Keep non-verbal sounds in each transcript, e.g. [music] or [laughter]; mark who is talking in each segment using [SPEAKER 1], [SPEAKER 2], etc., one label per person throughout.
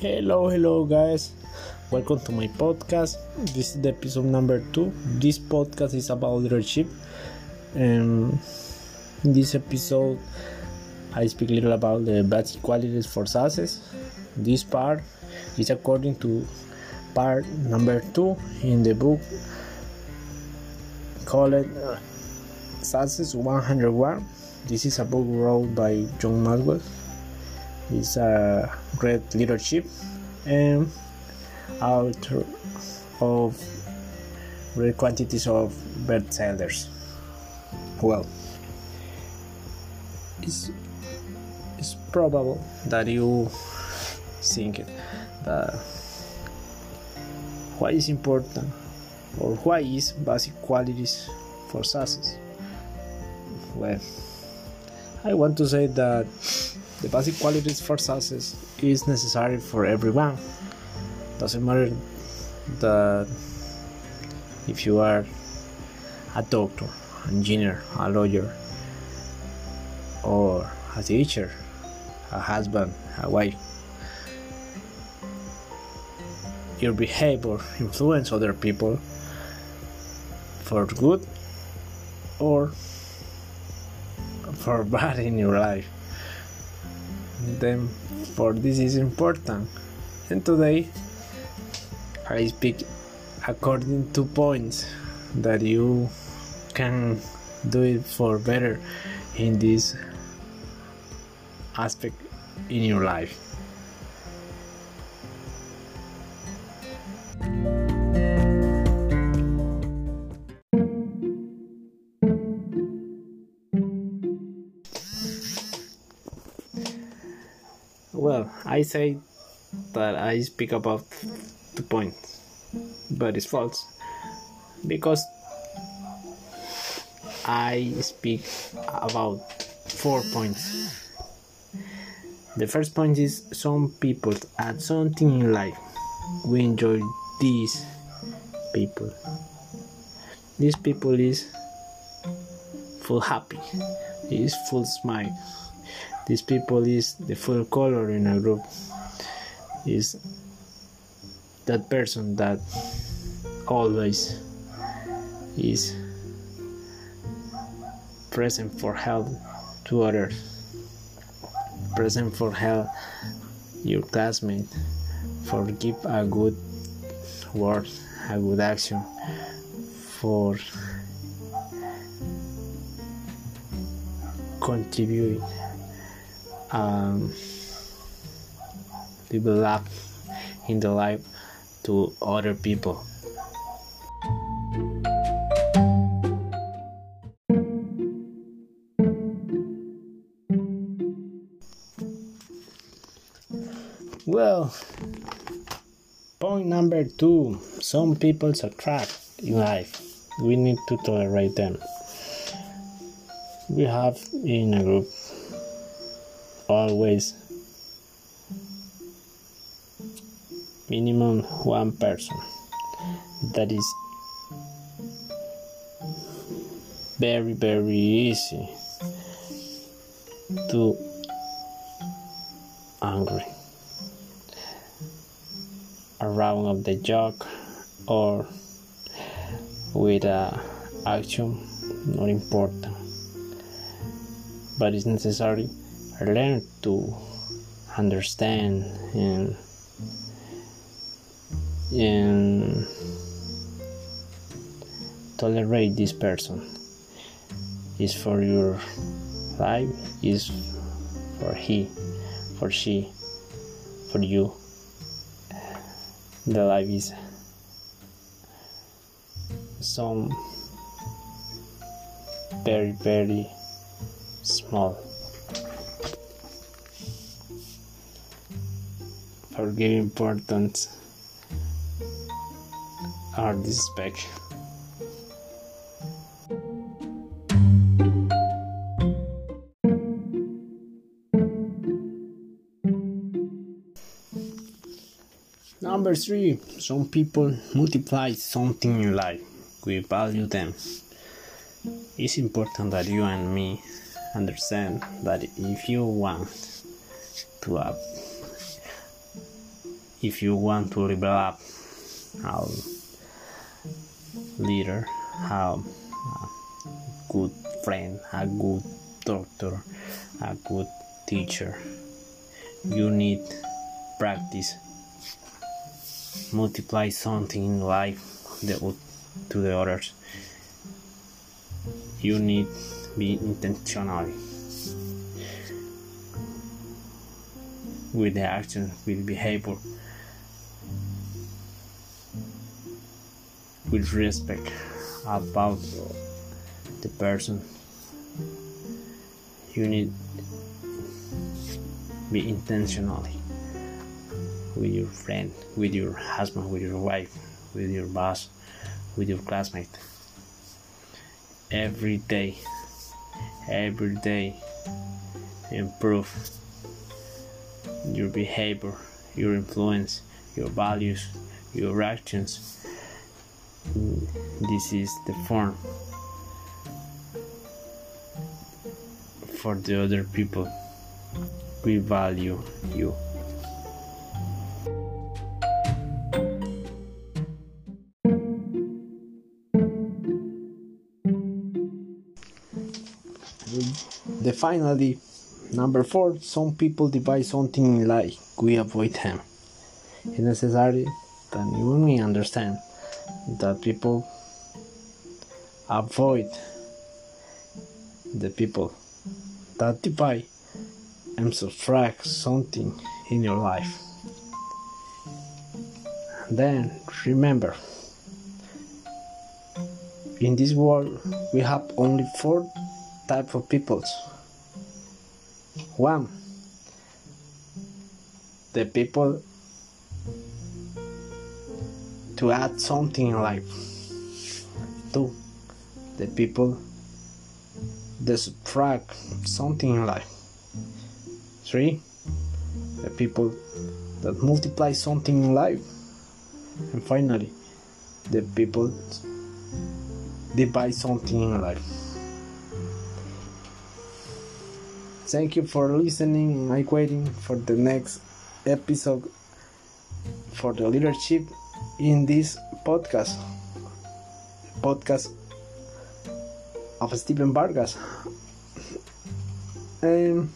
[SPEAKER 1] Hello, hello, guys. Welcome to my podcast. This is the episode number two. This podcast is about leadership. And in this episode, I speak a little about the basic qualities for success. This part is according to part number two in the book called uh, Success 101. This is a book wrote by John Maxwell. It's a uh, great leadership and author of great quantities of bestsellers. Well, it's, it's probable that you think that why is important or why is basic qualities for success? Well, I want to say that the basic qualities for success is necessary for everyone. Doesn't matter that if you are a doctor, an engineer, a lawyer, or a teacher, a husband, a wife. Your behavior influence other people for good or for [laughs] bad in your life. Then for this is important. And today I speak according to points that you can do it for better in this aspect in your life. Well, I say that I speak about the point, but it's false because I speak about four points. The first point is some people add something in life. We enjoy these people. These people is full happy, is full smile. These people is the full color in a group. Is that person that always is present for help to others present for help your classmate for give a good word a good action for contribute um, develop in the life to other people Well, point number two some people attract in life. We need to tolerate them. We have in a group always minimum one person. That is very very easy to angry around of the joke or with a action not important but it's necessary. Learn to understand and and tolerate this person. Is for your life is for he for she for you. The life is some very very small for giving importance are this spec Number three, some people multiply something in life. We value them. It's important that you and me understand that if you want to
[SPEAKER 2] if you want to develop a leader, a, a uh, good friend, a good doctor, a good teacher, you need practice. Multiply something in life to the others. You need be intentional with the action, with behavior, with respect about the person. You need be intentionally with your friend, with your husband, with your wife, with your boss, with your classmate. Every day, every day, improve your behavior, your influence, your values, your actions. This is the form for the other people. We value you.
[SPEAKER 1] The finally number four some people divide something in life. We avoid them. It's necessary that you may understand that people avoid the people that divide and subtract something in your life. Then remember in this world we have only four type of peoples one the people to add something in life. Two the people that subtract something in life. Three the people that multiply something in life. And finally the people divide something in life Thank you for listening. I'm waiting for the next episode for the leadership in this podcast. Podcast of Stephen Vargas. And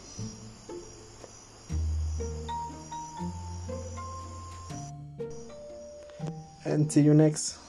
[SPEAKER 1] and see you next